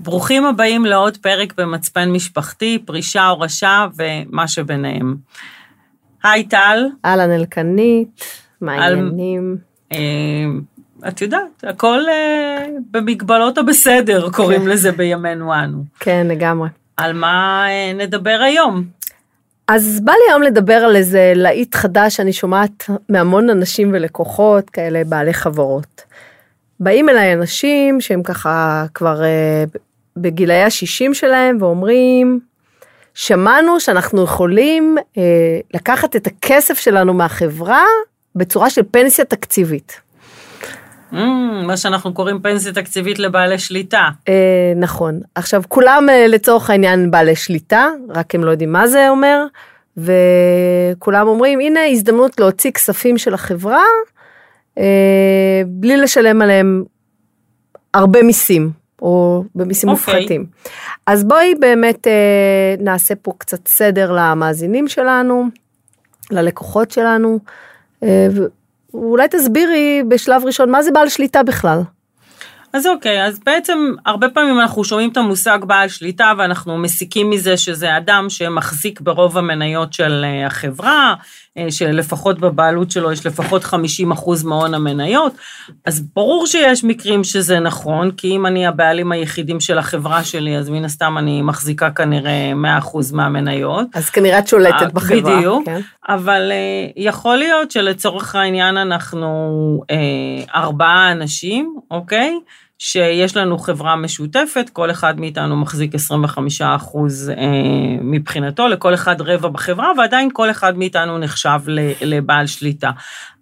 ברוכים הבאים לעוד פרק במצפן משפחתי, פרישה, הורשה ומה שביניהם. היי טל. אהלן אלקנית, מה העניינים? אה, את יודעת, הכל אה, במגבלות הבסדר, קוראים כן. לזה בימינו אנו. כן, לגמרי. על מה אה, נדבר היום? אז בא לי היום לדבר על איזה להיט חדש שאני שומעת מהמון אנשים ולקוחות כאלה בעלי חברות. באים אליי אנשים שהם ככה כבר אה, בגילאי ה-60 שלהם ואומרים, שמענו שאנחנו יכולים אה, לקחת את הכסף שלנו מהחברה בצורה של פנסיה תקציבית. Mm, מה שאנחנו קוראים פנסיה תקציבית לבעלי שליטה. אה, נכון. עכשיו, כולם אה, לצורך העניין בעלי שליטה, רק הם לא יודעים מה זה אומר, וכולם אומרים, הנה הזדמנות להוציא כספים של החברה, אה, בלי לשלם עליהם הרבה מיסים, או במיסים אוקיי. מופחתים. אז בואי באמת אה, נעשה פה קצת סדר למאזינים שלנו, ללקוחות שלנו, אה, ואולי תסבירי בשלב ראשון מה זה בעל שליטה בכלל. אז אוקיי, אז בעצם הרבה פעמים אנחנו שומעים את המושג בעל שליטה ואנחנו מסיקים מזה שזה אדם שמחזיק ברוב המניות של אה, החברה, שלפחות בבעלות שלו יש לפחות 50 אחוז מהון המניות, אז ברור שיש מקרים שזה נכון, כי אם אני הבעלים היחידים של החברה שלי, אז מן הסתם אני מחזיקה כנראה 100 אחוז מהמניות. אז כנראה את שולטת אה, בחברה. בדיוק, כן. אבל אה, יכול להיות שלצורך העניין אנחנו אה, ארבעה אנשים, אוקיי? שיש לנו חברה משותפת, כל אחד מאיתנו מחזיק 25 אחוז אה, מבחינתו, לכל אחד רבע בחברה, ועדיין כל אחד מאיתנו נחשב לבעל שליטה.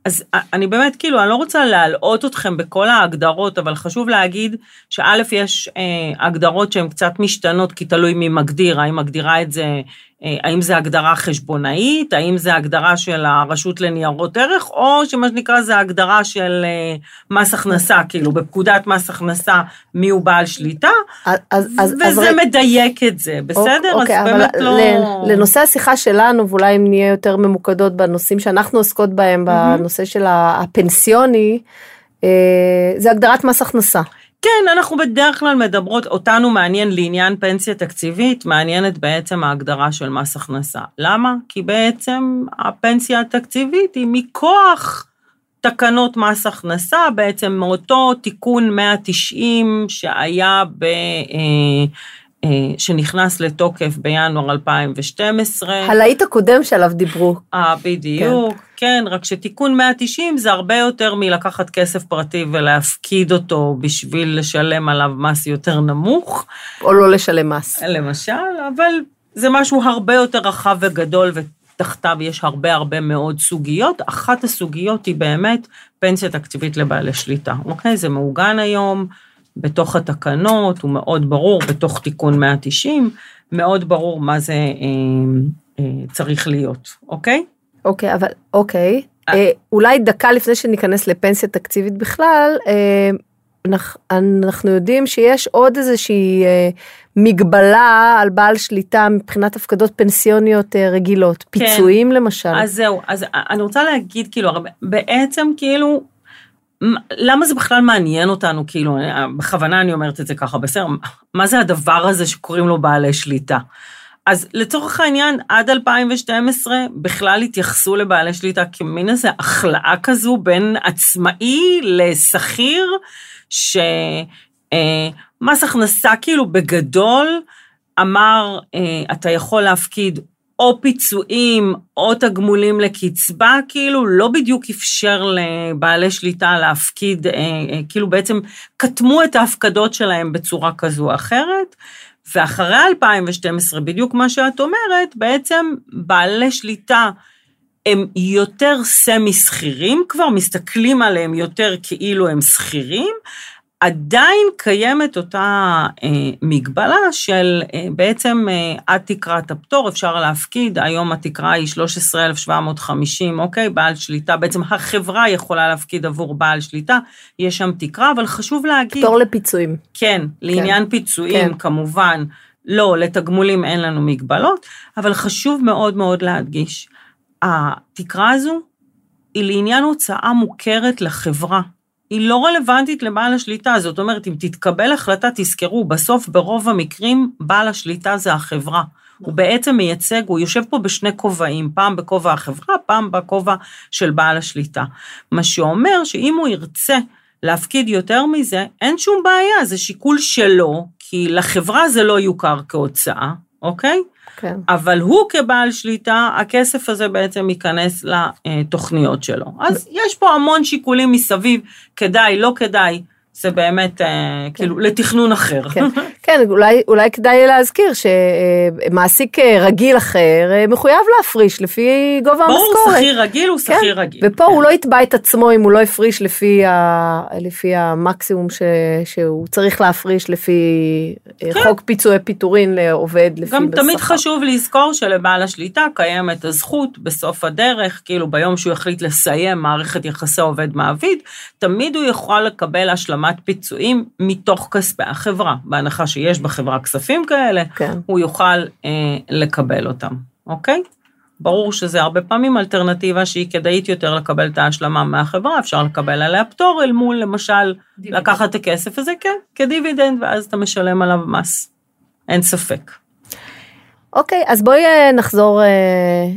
אז אני באמת, כאילו, אני לא רוצה להלאות אתכם בכל ההגדרות, אבל חשוב להגיד שא', יש אה, הגדרות שהן קצת משתנות, כי תלוי מי מגדיר, האם מגדירה את זה, אה, האם זה הגדרה חשבונאית, האם זה הגדרה של הרשות לניירות ערך, או שמה שנקרא זה הגדרה של אה, מס הכנסה, כאילו, בפקודת מס הכנסה, מי הוא בעל שליטה, אז, אז, אז וזה רגע- מדייק את זה, בסדר? אוקיי, אז באמת לא... לנושא השיחה שלנו, ואולי אם נהיה יותר ממוקדות בנושאים שאנחנו עוסקות בהם, בנושא של הפנסיוני, אה, זה הגדרת מס הכנסה. כן, אנחנו בדרך כלל מדברות, אותנו מעניין לעניין פנסיה תקציבית, מעניינת בעצם ההגדרה של מס הכנסה. למה? כי בעצם הפנסיה התקציבית היא מכוח תקנות מס הכנסה, בעצם מאותו תיקון 190 שהיה ב... אה, אה, שנכנס לתוקף בינואר 2012. הלהיט הקודם שעליו דיברו. אה, בדיוק, כן. כן, רק שתיקון 190 זה הרבה יותר מלקחת כסף פרטי ולהפקיד אותו בשביל לשלם עליו מס יותר נמוך, או לא לשלם מס. למשל, אבל זה משהו הרבה יותר רחב וגדול, ותחתיו יש הרבה הרבה מאוד סוגיות. אחת הסוגיות היא באמת פנסיה תקציבית לבעלי שליטה, אוקיי? זה מעוגן היום בתוך התקנות, הוא מאוד ברור, בתוך תיקון 190, מאוד ברור מה זה אה, אה, צריך להיות, אוקיי? אוקיי, אבל אוקיי. אה, אולי דקה לפני שניכנס לפנסיה תקציבית בכלל, אה, אנחנו, יודעים שיש עוד איזושהי אה, מגבלה על בעל שליטה מבחינת הפקדות פנסיוניות אה, רגילות, כן. פיצויים למשל. אז זהו, אז אני רוצה להגיד, כאילו, הרבה- בעצם, כאילו, למה זה בכלל מעניין אותנו, כאילו, בכוונה אני אומרת את זה ככה, בסדר, מה זה הדבר הזה שקוראים לו בעלי שליטה? אז לצורך העניין, עד 2012 בכלל התייחסו לבעלי שליטה כמין איזה הכלאה כזו בין עצמאי לשכיר, שמס הכנסה כאילו בגדול אמר, אה, אתה יכול להפקיד או פיצויים או תגמולים לקצבה, כאילו לא בדיוק אפשר לבעלי שליטה להפקיד, אה, אה, כאילו בעצם קטמו את ההפקדות שלהם בצורה כזו או אחרת. ואחרי 2012, בדיוק מה שאת אומרת, בעצם בעלי שליטה הם יותר סמי שכירים כבר, מסתכלים עליהם יותר כאילו הם שכירים, עדיין קיימת אותה אה, מגבלה של אה, בעצם אה, עד תקרת הפטור אפשר להפקיד, היום התקרה היא 13,750, אוקיי? בעל שליטה, בעצם החברה יכולה להפקיד עבור בעל שליטה, יש שם תקרה, אבל חשוב להגיד... פטור לפיצויים. כן, לעניין פיצויים כן. כמובן, לא, לתגמולים אין לנו מגבלות, אבל חשוב מאוד מאוד להדגיש, התקרה הזו היא לעניין הוצאה מוכרת לחברה, היא לא רלוונטית לבעל השליטה. זאת אומרת, אם תתקבל החלטה, תזכרו, בסוף ברוב המקרים בעל השליטה זה החברה. הוא בעצם מייצג, הוא יושב פה בשני כובעים, פעם בכובע החברה, פעם בכובע של בעל השליטה. מה שאומר שאם הוא ירצה להפקיד יותר מזה, אין שום בעיה, זה שיקול שלו, כי לחברה זה לא יוכר כהוצאה, אוקיי? כן. אבל הוא כבעל שליטה, הכסף הזה בעצם ייכנס לתוכניות שלו. אז יש פה המון שיקולים מסביב, כדאי, לא כדאי, זה באמת אה, כאילו לתכנון אחר. כן, כן אולי, אולי כדאי להזכיר שמעסיק אה, רגיל אחר אה, מחויב להפריש לפי גובה המשכורת. ברור, שכיר רגיל הוא כן, שכיר רגיל. ופה הוא לא יתבע את עצמו אם הוא לא הפריש לפי, ה, לפי המקסימום ש, שהוא צריך להפריש לפי כן. חוק פיצויי פיטורין לעובד לפי גם בשכר. תמיד חשוב לזכור שלבעל השליטה קיימת הזכות בסוף הדרך, כאילו ביום שהוא יחליט לסיים מערכת יחסי עובד מעביד, תמיד הוא יכול לקבל השלמת פיצויים מתוך כספי החברה, בהנחה שיש בחברה כספים כאלה, כן. הוא יוכל אה, לקבל אותם, אוקיי? ברור שזה הרבה פעמים אלטרנטיבה שהיא כדאית יותר לקבל את ההשלמה מהחברה, אפשר לקבל עליה פטור אל מול למשל דיבידנד. לקחת את הכסף הזה, כן, כדיבידנד, ואז אתה משלם עליו מס, אין ספק. אוקיי, אז בואי אה, נחזור אה,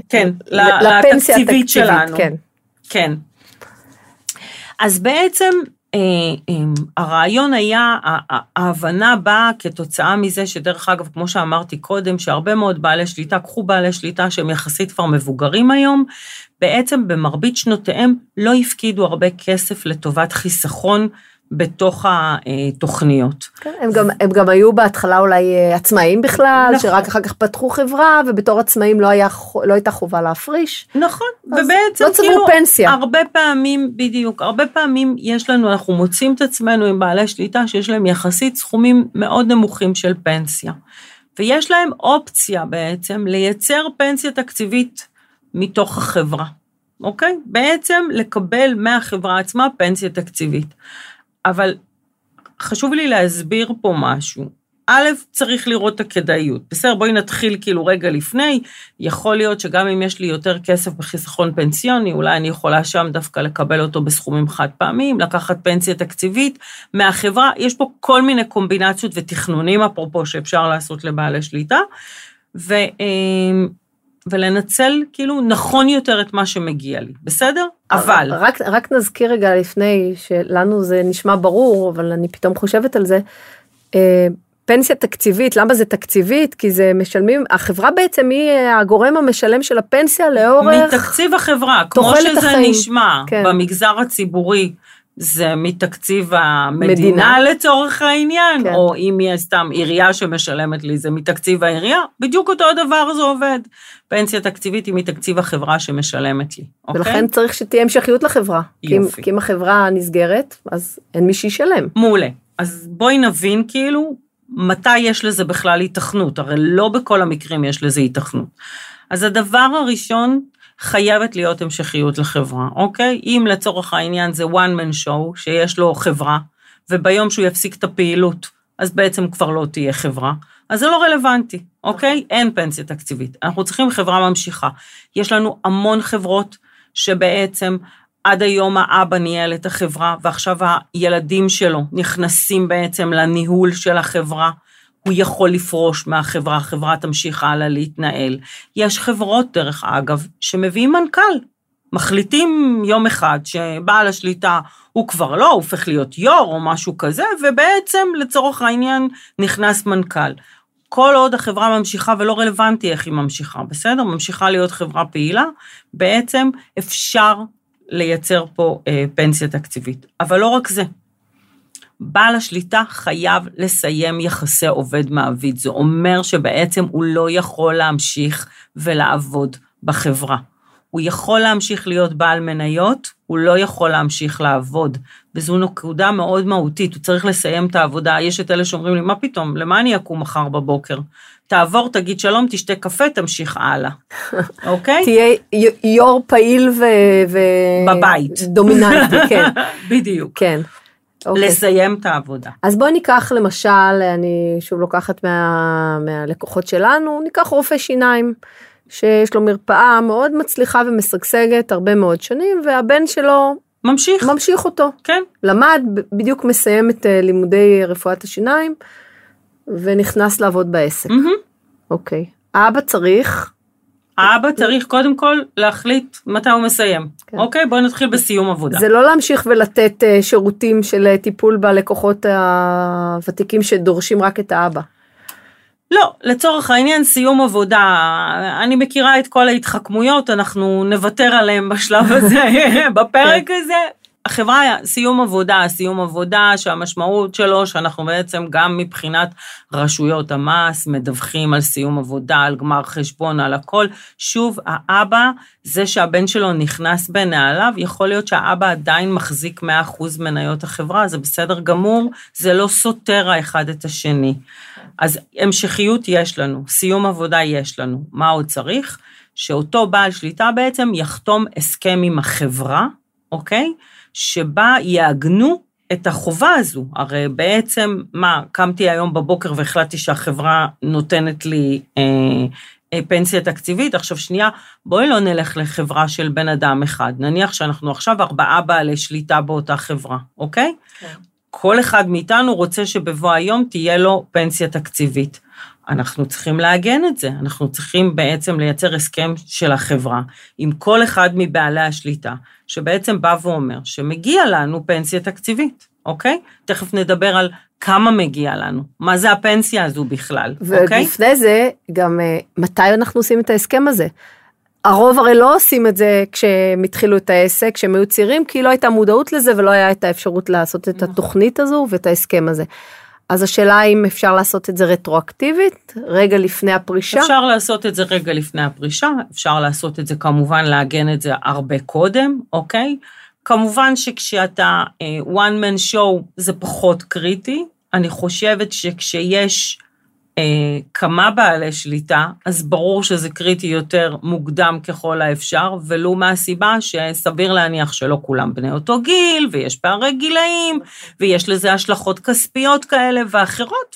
כן, לפנסיה התקציבית, שלנו. כן. כן. אז בעצם הרעיון היה, ה- ה- ההבנה באה כתוצאה מזה שדרך אגב, כמו שאמרתי קודם, שהרבה מאוד בעלי שליטה, קחו בעלי שליטה שהם יחסית כבר מבוגרים היום, בעצם במרבית שנותיהם לא הפקידו הרבה כסף לטובת חיסכון בתוך התוכניות. כן, הם גם, הם גם היו בהתחלה אולי אה, עצמאים בכלל, נכון. שרק אחר כך פתחו חברה, ובתור עצמאים לא, היה, לא הייתה חובה להפריש. נכון, ובעצם לא כאילו, פנסיה. הרבה פעמים, בדיוק, הרבה פעמים יש לנו, אנחנו מוצאים את עצמנו עם בעלי שליטה שיש להם יחסית סכומים מאוד נמוכים של פנסיה. ויש להם אופציה בעצם לייצר פנסיה תקציבית מתוך החברה, אוקיי? בעצם לקבל מהחברה עצמה פנסיה תקציבית. אבל חשוב לי להסביר פה משהו. א', צריך לראות את הכדאיות. בסדר, בואי נתחיל כאילו רגע לפני. יכול להיות שגם אם יש לי יותר כסף בחיסכון פנסיוני, אולי אני יכולה שם דווקא לקבל אותו בסכומים חד פעמיים, לקחת פנסיה תקציבית מהחברה. יש פה כל מיני קומבינציות ותכנונים, אפרופו, שאפשר לעשות לבעלי שליטה. ו, אה, ולנצל כאילו נכון יותר את מה שמגיע לי, בסדר? אבל... רק, רק נזכיר רגע לפני, שלנו זה נשמע ברור, אבל אני פתאום חושבת על זה. אה, פנסיה תקציבית, למה זה תקציבית? כי זה משלמים, החברה בעצם היא הגורם המשלם של הפנסיה לאורך... מתקציב החברה, כמו שזה החיים. נשמע, כן. במגזר הציבורי. זה מתקציב המדינה מדינה. לצורך העניין, כן. או אם יש סתם עירייה שמשלמת לי, זה מתקציב העירייה, בדיוק אותו דבר זה עובד. פנסיה תקציבית היא מתקציב החברה שמשלמת לי, אוקיי? ולכן צריך שתהיה המשכיות לחברה. כי אם, יופי. כי אם החברה נסגרת, אז אין מי שישלם. מעולה. אז בואי נבין כאילו, מתי יש לזה בכלל היתכנות, הרי לא בכל המקרים יש לזה היתכנות. אז הדבר הראשון, חייבת להיות המשכיות לחברה, אוקיי? אם לצורך העניין זה one man show, שיש לו חברה, וביום שהוא יפסיק את הפעילות, אז בעצם כבר לא תהיה חברה, אז זה לא רלוונטי, אוקיי? אין פנסיה תקציבית. אנחנו צריכים חברה ממשיכה. יש לנו המון חברות שבעצם עד היום האבא ניהל את החברה, ועכשיו הילדים שלו נכנסים בעצם לניהול של החברה. הוא יכול לפרוש מהחברה, החברה תמשיך הלאה להתנהל. יש חברות, דרך אגב, שמביאים מנכ"ל. מחליטים יום אחד שבעל השליטה הוא כבר לא, הוא הופך להיות יו"ר או משהו כזה, ובעצם לצורך העניין נכנס מנכ"ל. כל עוד החברה ממשיכה ולא רלוונטי איך היא ממשיכה, בסדר? ממשיכה להיות חברה פעילה, בעצם אפשר לייצר פה אה, פנסיה תקציבית. אבל לא רק זה, בעל השליטה חייב לסיים יחסי עובד-מעביד. זה אומר שבעצם הוא לא יכול להמשיך ולעבוד בחברה. הוא יכול להמשיך להיות בעל מניות, הוא לא יכול להמשיך לעבוד. וזו נקודה מאוד מהותית, הוא צריך לסיים את העבודה. יש את אלה שאומרים לי, מה פתאום, למה אני אקום מחר בבוקר? תעבור, תגיד שלום, תשתה קפה, תמשיך הלאה, אוקיי? תהיה יו"ר פעיל ו... ו... בבית. דומיננטי, כן. בדיוק. כן. אוקיי. לסיים את העבודה. אז בואי ניקח למשל, אני שוב לוקחת מה, מהלקוחות שלנו, ניקח רופא שיניים, שיש לו מרפאה מאוד מצליחה ומשגשגת הרבה מאוד שנים, והבן שלו ממשיך, ממשיך אותו. כן. למד, בדיוק מסיים את אה, לימודי רפואת השיניים, ונכנס לעבוד בעסק. מהמם. אוקיי. האבא צריך, האבא צריך קודם כל להחליט מתי הוא מסיים. כן. אוקיי, בואי נתחיל בסיום עבודה. זה לא להמשיך ולתת אה, שירותים של אה, טיפול בלקוחות הוותיקים שדורשים רק את האבא. לא, לצורך העניין סיום עבודה, אני מכירה את כל ההתחכמויות, אנחנו נוותר עליהם בשלב הזה, בפרק הזה. החברה, סיום עבודה, סיום עבודה שהמשמעות שלו שאנחנו בעצם גם מבחינת רשויות המס מדווחים על סיום עבודה, על גמר חשבון, על הכל. שוב, האבא, זה שהבן שלו נכנס בנעליו, יכול להיות שהאבא עדיין מחזיק 100% מניות החברה, זה בסדר גמור, זה לא סותר האחד את השני. אז המשכיות יש לנו, סיום עבודה יש לנו. מה עוד צריך? שאותו בעל שליטה בעצם יחתום הסכם עם החברה, אוקיי? שבה יעגנו את החובה הזו. הרי בעצם, מה, קמתי היום בבוקר והחלטתי שהחברה נותנת לי אה, אה, פנסיה תקציבית, עכשיו שנייה, בואי לא נלך לחברה של בן אדם אחד. נניח שאנחנו עכשיו ארבעה בעלי שליטה באותה חברה, אוקיי? כן. כל אחד מאיתנו רוצה שבבוא היום תהיה לו פנסיה תקציבית. אנחנו צריכים לעגן את זה, אנחנו צריכים בעצם לייצר הסכם של החברה עם כל אחד מבעלי השליטה, שבעצם בא ואומר שמגיע לנו פנסיה תקציבית, אוקיי? תכף נדבר על כמה מגיע לנו, מה זה הפנסיה הזו בכלל, אוקיי? ולפני זה, גם אה, מתי אנחנו עושים את ההסכם הזה? הרוב הרי לא עושים את זה כשהם התחילו את העסק, כשהם היו צעירים, כי לא הייתה מודעות לזה ולא היה את האפשרות לעשות את התוכנית הזו ואת ההסכם הזה. אז השאלה האם אפשר לעשות את זה רטרואקטיבית, רגע לפני הפרישה? אפשר לעשות את זה רגע לפני הפרישה, אפשר לעשות את זה כמובן, לעגן את זה הרבה קודם, אוקיי? כמובן שכשאתה uh, one man show זה פחות קריטי, אני חושבת שכשיש כמה בעלי שליטה, אז ברור שזה קריטי יותר מוקדם ככל האפשר, ולו מהסיבה שסביר להניח שלא כולם בני אותו גיל, ויש פערי גילאים, ויש לזה השלכות כספיות כאלה ואחרות,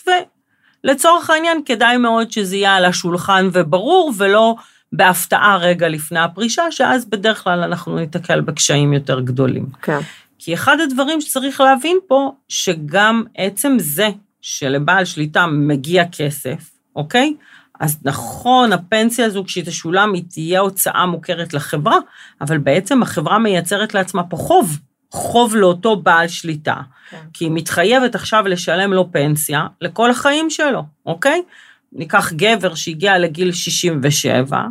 ולצורך העניין כדאי מאוד שזה יהיה על השולחן וברור, ולא בהפתעה רגע לפני הפרישה, שאז בדרך כלל אנחנו ניתקל בקשיים יותר גדולים. כן. כי אחד הדברים שצריך להבין פה, שגם עצם זה שלבעל שליטה מגיע כסף, אוקיי? אז נכון, הפנסיה הזו, כשהיא תשולם, היא תהיה הוצאה מוכרת לחברה, אבל בעצם החברה מייצרת לעצמה פה חוב, חוב לאותו בעל שליטה. כן. כי היא מתחייבת עכשיו לשלם לו פנסיה לכל החיים שלו, אוקיי? ניקח גבר שהגיע לגיל 67,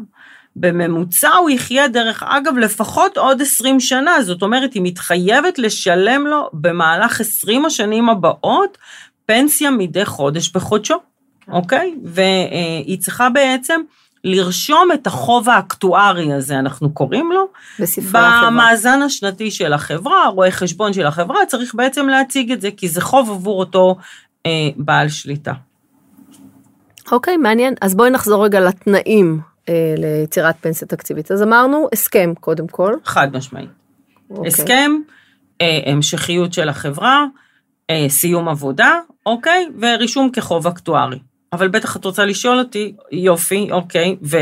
בממוצע הוא יחיה דרך אגב לפחות עוד 20 שנה, זאת אומרת היא מתחייבת לשלם לו במהלך 20 השנים הבאות פנסיה מדי חודש בחודשו, כן. אוקיי? והיא צריכה בעצם לרשום את החוב האקטוארי הזה, אנחנו קוראים לו, בספרי החברה. במאזן השנתי של החברה, רואה חשבון של החברה, צריך בעצם להציג את זה, כי זה חוב עבור אותו אה, בעל שליטה. אוקיי, מעניין. אז בואי נחזור רגע לתנאים אה, ליצירת פנסיה תקציבית. אז אמרנו, הסכם קודם כל. חד משמעית. אוקיי. הסכם, אה, המשכיות של החברה, אה, סיום עבודה, אוקיי? ורישום כחוב אקטוארי. אבל בטח את רוצה לשאול אותי, יופי, אוקיי, ו...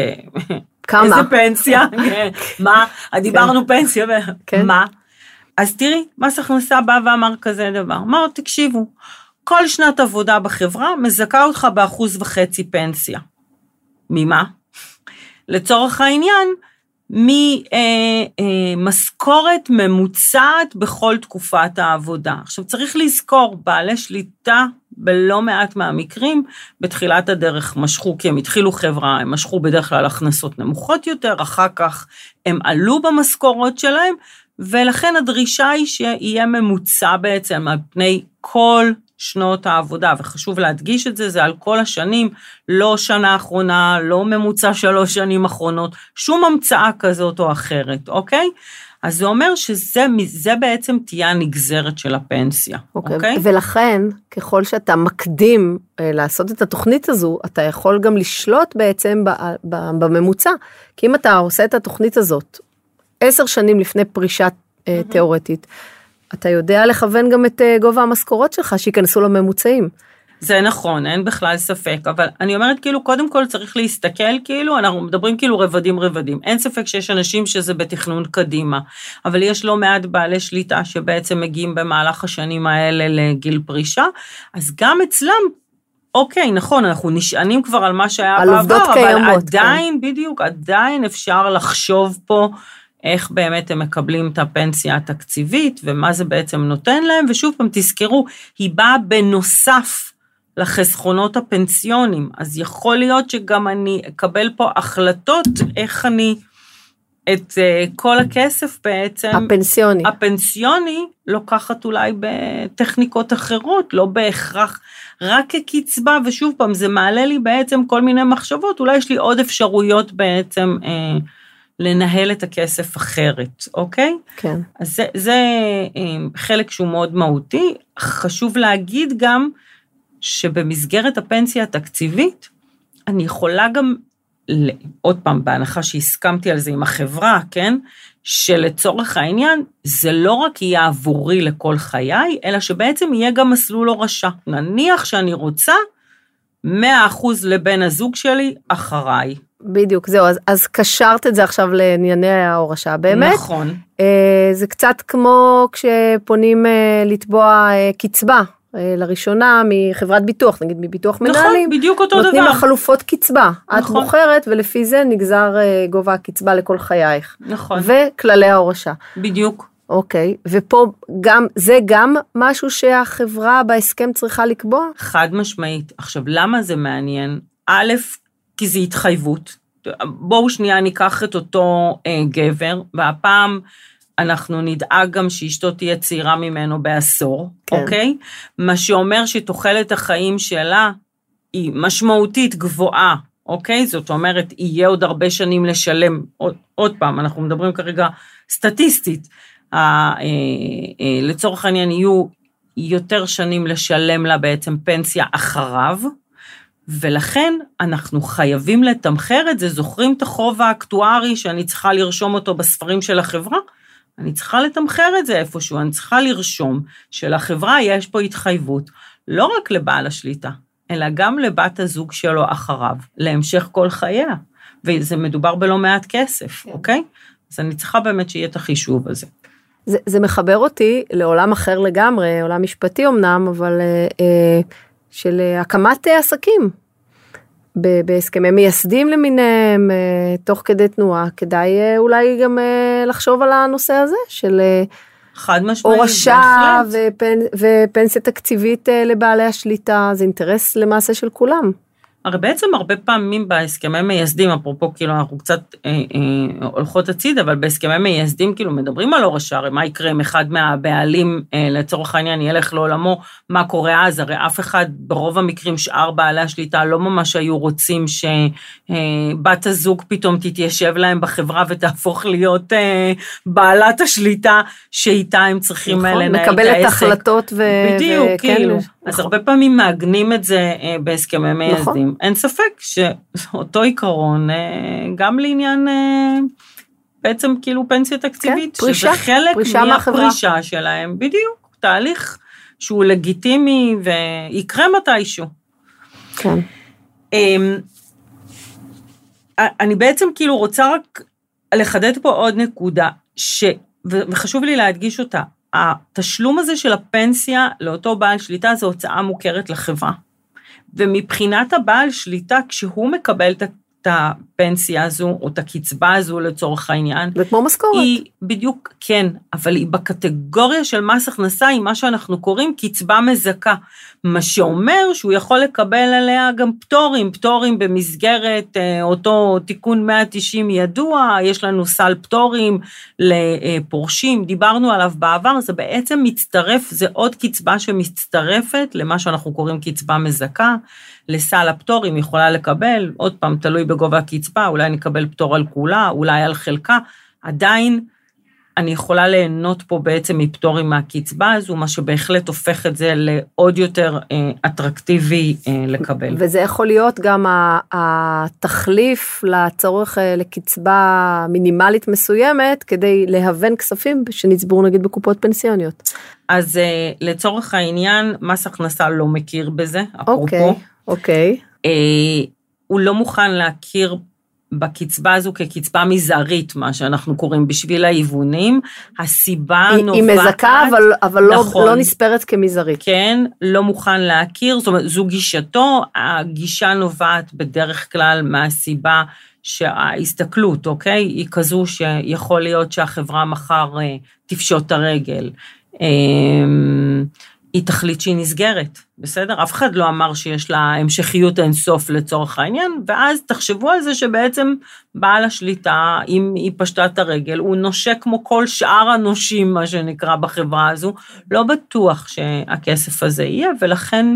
כמה? איזה פנסיה? כן. מה? דיברנו פנסיה, כן. מה? אז תראי, מס הכנסה בא ואמר כזה דבר. אמר, תקשיבו, כל שנת עבודה בחברה מזכה אותך באחוז וחצי פנסיה. ממה? לצורך העניין, ממשכורת ממוצעת בכל תקופת העבודה. עכשיו צריך לזכור, בעלי שליטה בלא מעט מהמקרים, בתחילת הדרך משכו, כי הם התחילו חברה, הם משכו בדרך כלל הכנסות נמוכות יותר, אחר כך הם עלו במשכורות שלהם, ולכן הדרישה היא שיהיה ממוצע בעצם על פני כל שנות העבודה, וחשוב להדגיש את זה, זה על כל השנים, לא שנה אחרונה, לא ממוצע שלוש שנים אחרונות, שום המצאה כזאת או אחרת, אוקיי? אז זה אומר שזה זה בעצם תהיה הנגזרת של הפנסיה, אוקיי. אוקיי? ולכן, ככל שאתה מקדים אה, לעשות את התוכנית הזו, אתה יכול גם לשלוט בעצם ב- ב- בממוצע. כי אם אתה עושה את התוכנית הזאת עשר שנים לפני פרישה אה, תיאורטית, אתה יודע לכוון גם את אה, גובה המשכורות שלך, שייכנסו לממוצעים. זה נכון, אין בכלל ספק, אבל אני אומרת כאילו, קודם כל צריך להסתכל כאילו, אנחנו מדברים כאילו רבדים רבדים. אין ספק שיש אנשים שזה בתכנון קדימה, אבל יש לא מעט בעלי שליטה שבעצם מגיעים במהלך השנים האלה לגיל פרישה, אז גם אצלם אוקיי, נכון, אנחנו נשענים כבר על מה שהיה על בעבר, קיימות, אבל כן. עדיין, בדיוק, עדיין אפשר לחשוב פה איך באמת הם מקבלים את הפנסיה התקציבית, ומה זה בעצם נותן להם, ושוב פעם, תזכרו, היא באה בנוסף לחסכונות הפנסיונים, אז יכול להיות שגם אני אקבל פה החלטות איך אני, את uh, כל הכסף בעצם, הפנסיוני. הפנסיוני לוקחת אולי בטכניקות אחרות, לא בהכרח רק כקצבה, ושוב פעם, זה מעלה לי בעצם כל מיני מחשבות, אולי יש לי עוד אפשרויות בעצם אה, לנהל את הכסף אחרת, אוקיי? כן. אז זה, זה אה, חלק שהוא מאוד מהותי. חשוב להגיד גם שבמסגרת הפנסיה התקציבית, אני יכולה גם, עוד פעם, בהנחה שהסכמתי על זה עם החברה, כן? שלצורך העניין, זה לא רק יהיה עבורי לכל חיי, אלא שבעצם יהיה גם מסלול רשע. נניח שאני רוצה 100% לבן הזוג שלי אחריי. בדיוק, זהו, אז, אז קשרת את זה עכשיו לענייני ההורשה. באמת, נכון. אה, זה קצת כמו כשפונים אה, לתבוע אה, קצבה. אה, לראשונה מחברת ביטוח, נגיד מביטוח נכון, מנהלים, בדיוק אותו נותנים דבר. לך חלופות קצבה. את נכון. בוחרת ולפי זה נגזר אה, גובה הקצבה לכל חייך. נכון, וכללי ההורשה. בדיוק. אוקיי, ופה גם, זה גם משהו שהחברה בהסכם צריכה לקבוע? חד משמעית. עכשיו, למה זה מעניין? א', כי זה התחייבות. בואו שנייה ניקח את אותו אה, גבר, והפעם אנחנו נדאג גם שאשתו תהיה צעירה ממנו בעשור, כן. אוקיי? מה שאומר שתוחלת החיים שלה היא משמעותית גבוהה, אוקיי? זאת אומרת, יהיה עוד הרבה שנים לשלם. עוד, עוד פעם, אנחנו מדברים כרגע סטטיסטית. ה, אה, אה, לצורך העניין יהיו יותר שנים לשלם לה בעצם פנסיה אחריו, ולכן אנחנו חייבים לתמחר את זה. זוכרים את החוב האקטוארי שאני צריכה לרשום אותו בספרים של החברה? אני צריכה לתמחר את זה איפשהו, אני צריכה לרשום שלחברה יש פה התחייבות, לא רק לבעל השליטה, אלא גם לבת הזוג שלו אחריו, להמשך כל חייה. וזה מדובר בלא מעט כסף, כן. אוקיי? אז אני צריכה באמת שיהיה את החישוב הזה. זה, זה מחבר אותי לעולם אחר לגמרי, עולם משפטי אמנם, אבל אה, אה, של אה, הקמת אה, עסקים. בהסכמי מייסדים למיניהם, אה, תוך כדי תנועה, כדאי אולי גם לחשוב על הנושא הזה של חד משמעית, הורשה. ופנ, ופנסיה תקציבית לבעלי השליטה, זה אינטרס למעשה של כולם. הרי בעצם הרבה פעמים בהסכמי מייסדים, אפרופו כאילו אנחנו קצת אה, אה, הולכות הצידה, אבל בהסכמי מייסדים כאילו מדברים על הורשה, הרי מה יקרה אם אחד מהבעלים אה, לצורך העניין ילך לעולמו, מה קורה אז, הרי אף אחד, ברוב המקרים שאר בעלי השליטה לא ממש היו רוצים שבת הזוג פתאום תתיישב להם בחברה ותהפוך להיות אה, בעלת השליטה שאיתה הם צריכים נכון, נכון, לנהל את מקבלת העסק. החלטות ו... בדיוק, וכן, כאילו. אז נכון. הרבה פעמים מעגנים את זה אה, בהסכמי מייסדים. נכון. אין ספק שאותו עיקרון, אה, גם לעניין אה, בעצם כאילו פנסיה תקציבית, כן, פרישה, שזה חלק פרישה מהחברה. מהפרישה שלהם, בדיוק, תהליך שהוא לגיטימי ויקרה מתישהו. כן. אמ, אני בעצם כאילו רוצה רק לחדד פה עוד נקודה, ש, וחשוב לי להדגיש אותה, התשלום הזה של הפנסיה לאותו בעל שליטה זו הוצאה מוכרת לחברה. ומבחינת הבעל שליטה, כשהוא מקבל את ה- הפנסיה הזו, או את הקצבה הזו לצורך העניין, זה כמו משכורת. היא בדיוק, כן, אבל היא בקטגוריה של מס הכנסה, היא מה שאנחנו קוראים קצבה מזכה. מה שאומר שהוא יכול לקבל עליה גם פטורים, פטורים במסגרת אה, אותו תיקון 190 ידוע, יש לנו סל פטורים לפורשים, דיברנו עליו בעבר, זה בעצם מצטרף, זה עוד קצבה שמצטרפת למה שאנחנו קוראים קצבה מזכה, לסל הפטורים יכולה לקבל, עוד פעם, תלוי בגובה הקצבה, אולי נקבל פטור על כולה, אולי על חלקה, עדיין אני יכולה ליהנות פה בעצם מפטורים מהקצבה הזו, מה שבהחלט הופך את זה לעוד יותר אה, אטרקטיבי אה, לקבל. וזה יכול להיות גם התחליף לצורך אה, לקצבה מינימלית מסוימת, כדי להוון כספים שנצברו נגיד בקופות פנסיוניות. אז אה, לצורך העניין, מס הכנסה לא מכיר בזה, אפרופו. אוקיי, אוקיי. אה, הוא לא מוכן להכיר בקצבה הזו כקצבה מזערית, מה שאנחנו קוראים בשביל ההיוונים. הסיבה היא, נובעת... היא מזכה, אבל, אבל לא, נכון. לא נספרת כמזערית. כן, לא מוכן להכיר, זאת אומרת, זו גישתו, הגישה נובעת בדרך כלל מהסיבה שההסתכלות, אוקיי, היא כזו שיכול להיות שהחברה מחר אה, תפשוט את הרגל. היא תחליט שהיא נסגרת, בסדר? אף אחד לא אמר שיש לה המשכיות אינסוף לצורך העניין, ואז תחשבו על זה שבעצם בעל השליטה, אם היא פשטה את הרגל, הוא נושה כמו כל שאר הנושים, מה שנקרא, בחברה הזו, לא בטוח שהכסף הזה יהיה, ולכן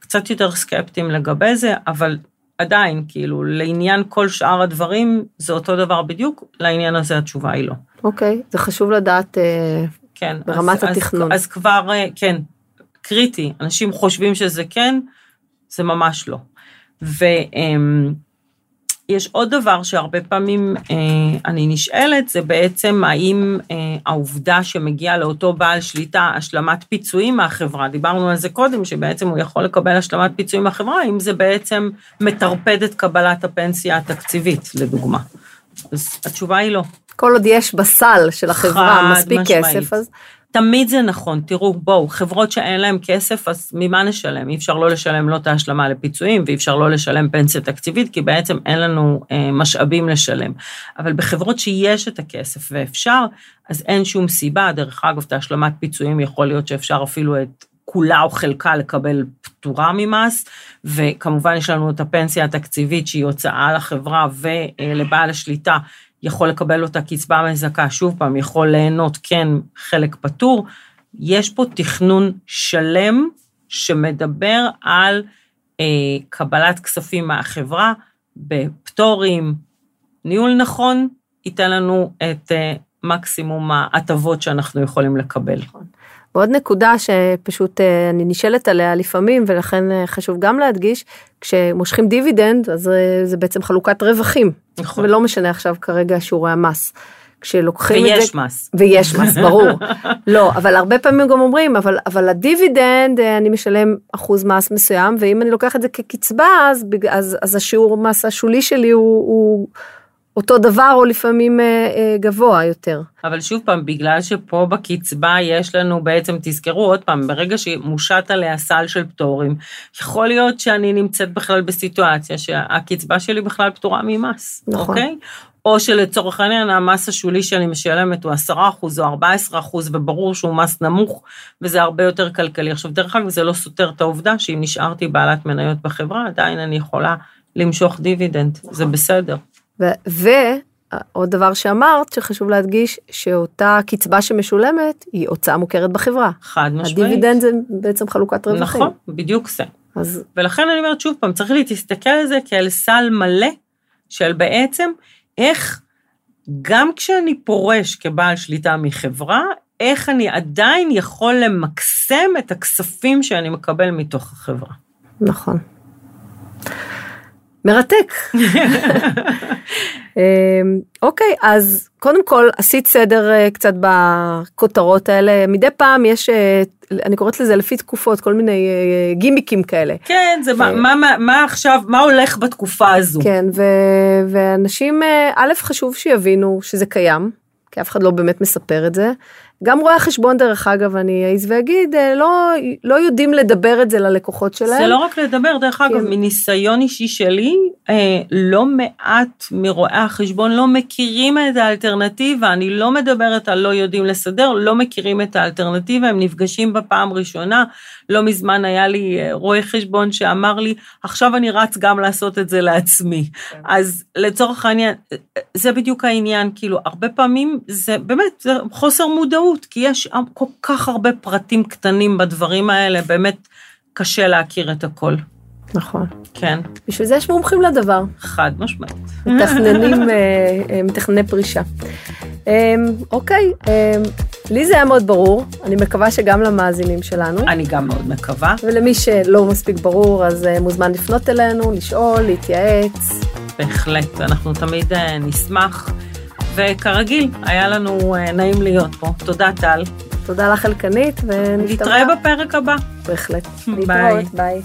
קצת יותר סקפטיים לגבי זה, אבל עדיין, כאילו, לעניין כל שאר הדברים, זה אותו דבר בדיוק, לעניין הזה התשובה היא לא. אוקיי, זה חשוב לדעת אה, כן. ברמת אז, התכנון. אז, אז כבר, אה, כן, קריטי. אנשים חושבים שזה כן, זה ממש לא. ויש עוד דבר שהרבה פעמים אה, אני נשאלת, זה בעצם האם אה, העובדה שמגיעה לאותו בעל שליטה השלמת פיצויים מהחברה, דיברנו על זה קודם, שבעצם הוא יכול לקבל השלמת פיצויים מהחברה, האם זה בעצם מטרפד את קבלת הפנסיה התקציבית, לדוגמה. אז התשובה היא לא. כל עוד יש בסל של החברה מספיק משמעית. כסף, אז תמיד זה נכון, תראו, בואו, חברות שאין להן כסף, אז ממה נשלם? אי אפשר לא לשלם לא את ההשלמה לפיצויים, ואי אפשר לא לשלם פנסיה תקציבית, כי בעצם אין לנו אה, משאבים לשלם. אבל בחברות שיש את הכסף ואפשר, אז אין שום סיבה. דרך אגב, את ההשלמת פיצויים יכול להיות שאפשר אפילו את כולה או חלקה לקבל פטורה ממס, וכמובן יש לנו את הפנסיה התקציבית שהיא הוצאה לחברה ולבעל השליטה יכול לקבל אותה קצבה מזכה, שוב פעם, יכול ליהנות, כן, חלק פטור. יש פה תכנון שלם שמדבר על אה, קבלת כספים מהחברה בפטורים, ניהול נכון, ייתן לנו את אה, מקסימום ההטבות שאנחנו יכולים לקבל. ועוד נקודה שפשוט אה, אני נשאלת עליה לפעמים, ולכן אה, חשוב גם להדגיש, כשמושכים דיבידנד, אז אה, זה בעצם חלוקת רווחים. נכון. ולא משנה עכשיו כרגע שיעורי המס. כשלוקחים את זה... ויש מס. ויש מס, ברור. לא, אבל הרבה פעמים גם אומרים, אבל, אבל הדיבידנד, אני משלם אחוז מס מסוים, ואם אני לוקח את זה כקצבה, אז, אז, אז השיעור מס השולי שלי הוא, הוא אותו דבר, או לפעמים אה, אה, גבוה יותר. אבל שוב פעם, בגלל שפה בקצבה יש לנו בעצם, תזכרו עוד פעם, ברגע שמושת עליה סל של פטורים, יכול להיות שאני נמצאת בכלל בסיטואציה שהקצבה שלי בכלל פטורה ממס, נכון. אוקיי? או שלצורך העניין המס השולי שאני משלמת הוא 10% או 14% וברור שהוא מס נמוך וזה הרבה יותר כלכלי. עכשיו דרך אגב זה לא סותר את העובדה שאם נשארתי בעלת מניות בחברה עדיין אני יכולה למשוך דיבידנד, זה בסדר. ועוד דבר שאמרת, שחשוב להדגיש, שאותה קצבה שמשולמת היא הוצאה מוכרת בחברה. חד משמעית. הדיבידנד זה בעצם חלוקת רווחים. נכון, בדיוק זה. אז ולכן אני אומרת שוב פעם, צריך להסתכל על זה כעל סל מלא של בעצם איך גם כשאני פורש כבעל שליטה מחברה, איך אני עדיין יכול למקסם את הכספים שאני מקבל מתוך החברה. נכון. מרתק. אמ, אוקיי, אז קודם כל עשית סדר אה, קצת בכותרות האלה. מדי פעם יש, אה, אני קוראת לזה לפי תקופות, כל מיני אה, גימיקים כאלה. כן, זה מה, מה, מה, מה עכשיו, מה הולך בתקופה הזו? כן, ו, ואנשים, א', חשוב שיבינו שזה קיים, כי אף אחד לא באמת מספר את זה. גם רואי החשבון, דרך אגב, אני אעז ואגיד, אה, לא, לא יודעים לדבר את זה ללקוחות שלהם. זה לא רק לדבר, דרך אגב, כן. מניסיון אישי שלי, אה, לא מעט מרואי החשבון לא מכירים את האלטרנטיבה, אני לא מדברת על לא יודעים לסדר, לא מכירים את האלטרנטיבה, הם נפגשים בפעם ראשונה, לא מזמן היה לי אה, רואה חשבון שאמר לי, עכשיו אני רץ גם לעשות את זה לעצמי. אז לצורך העניין, אה, זה בדיוק העניין, כאילו, הרבה פעמים זה באמת, זה חוסר מודעות, כי יש כל כך הרבה פרטים קטנים בדברים האלה, באמת קשה להכיר את הכל. נכון. כן, בשביל זה יש מומחים לדבר, חד משמעית. מתכננים, אה, אה, מתכנני פרישה. אה, אוקיי, אה, לי זה היה מאוד ברור, אני מקווה שגם למאזינים שלנו. אני גם מאוד מקווה. ולמי שלא מספיק ברור, אז אה, מוזמן לפנות אלינו, לשאול, להתייעץ. בהחלט, אנחנו תמיד נשמח. וכרגיל, היה לנו נעים להיות פה. תודה, טל. תודה לך אלקנית, ונשתמע. נתראה בפרק הבא. בהחלט. ביי. להתראות, ביי.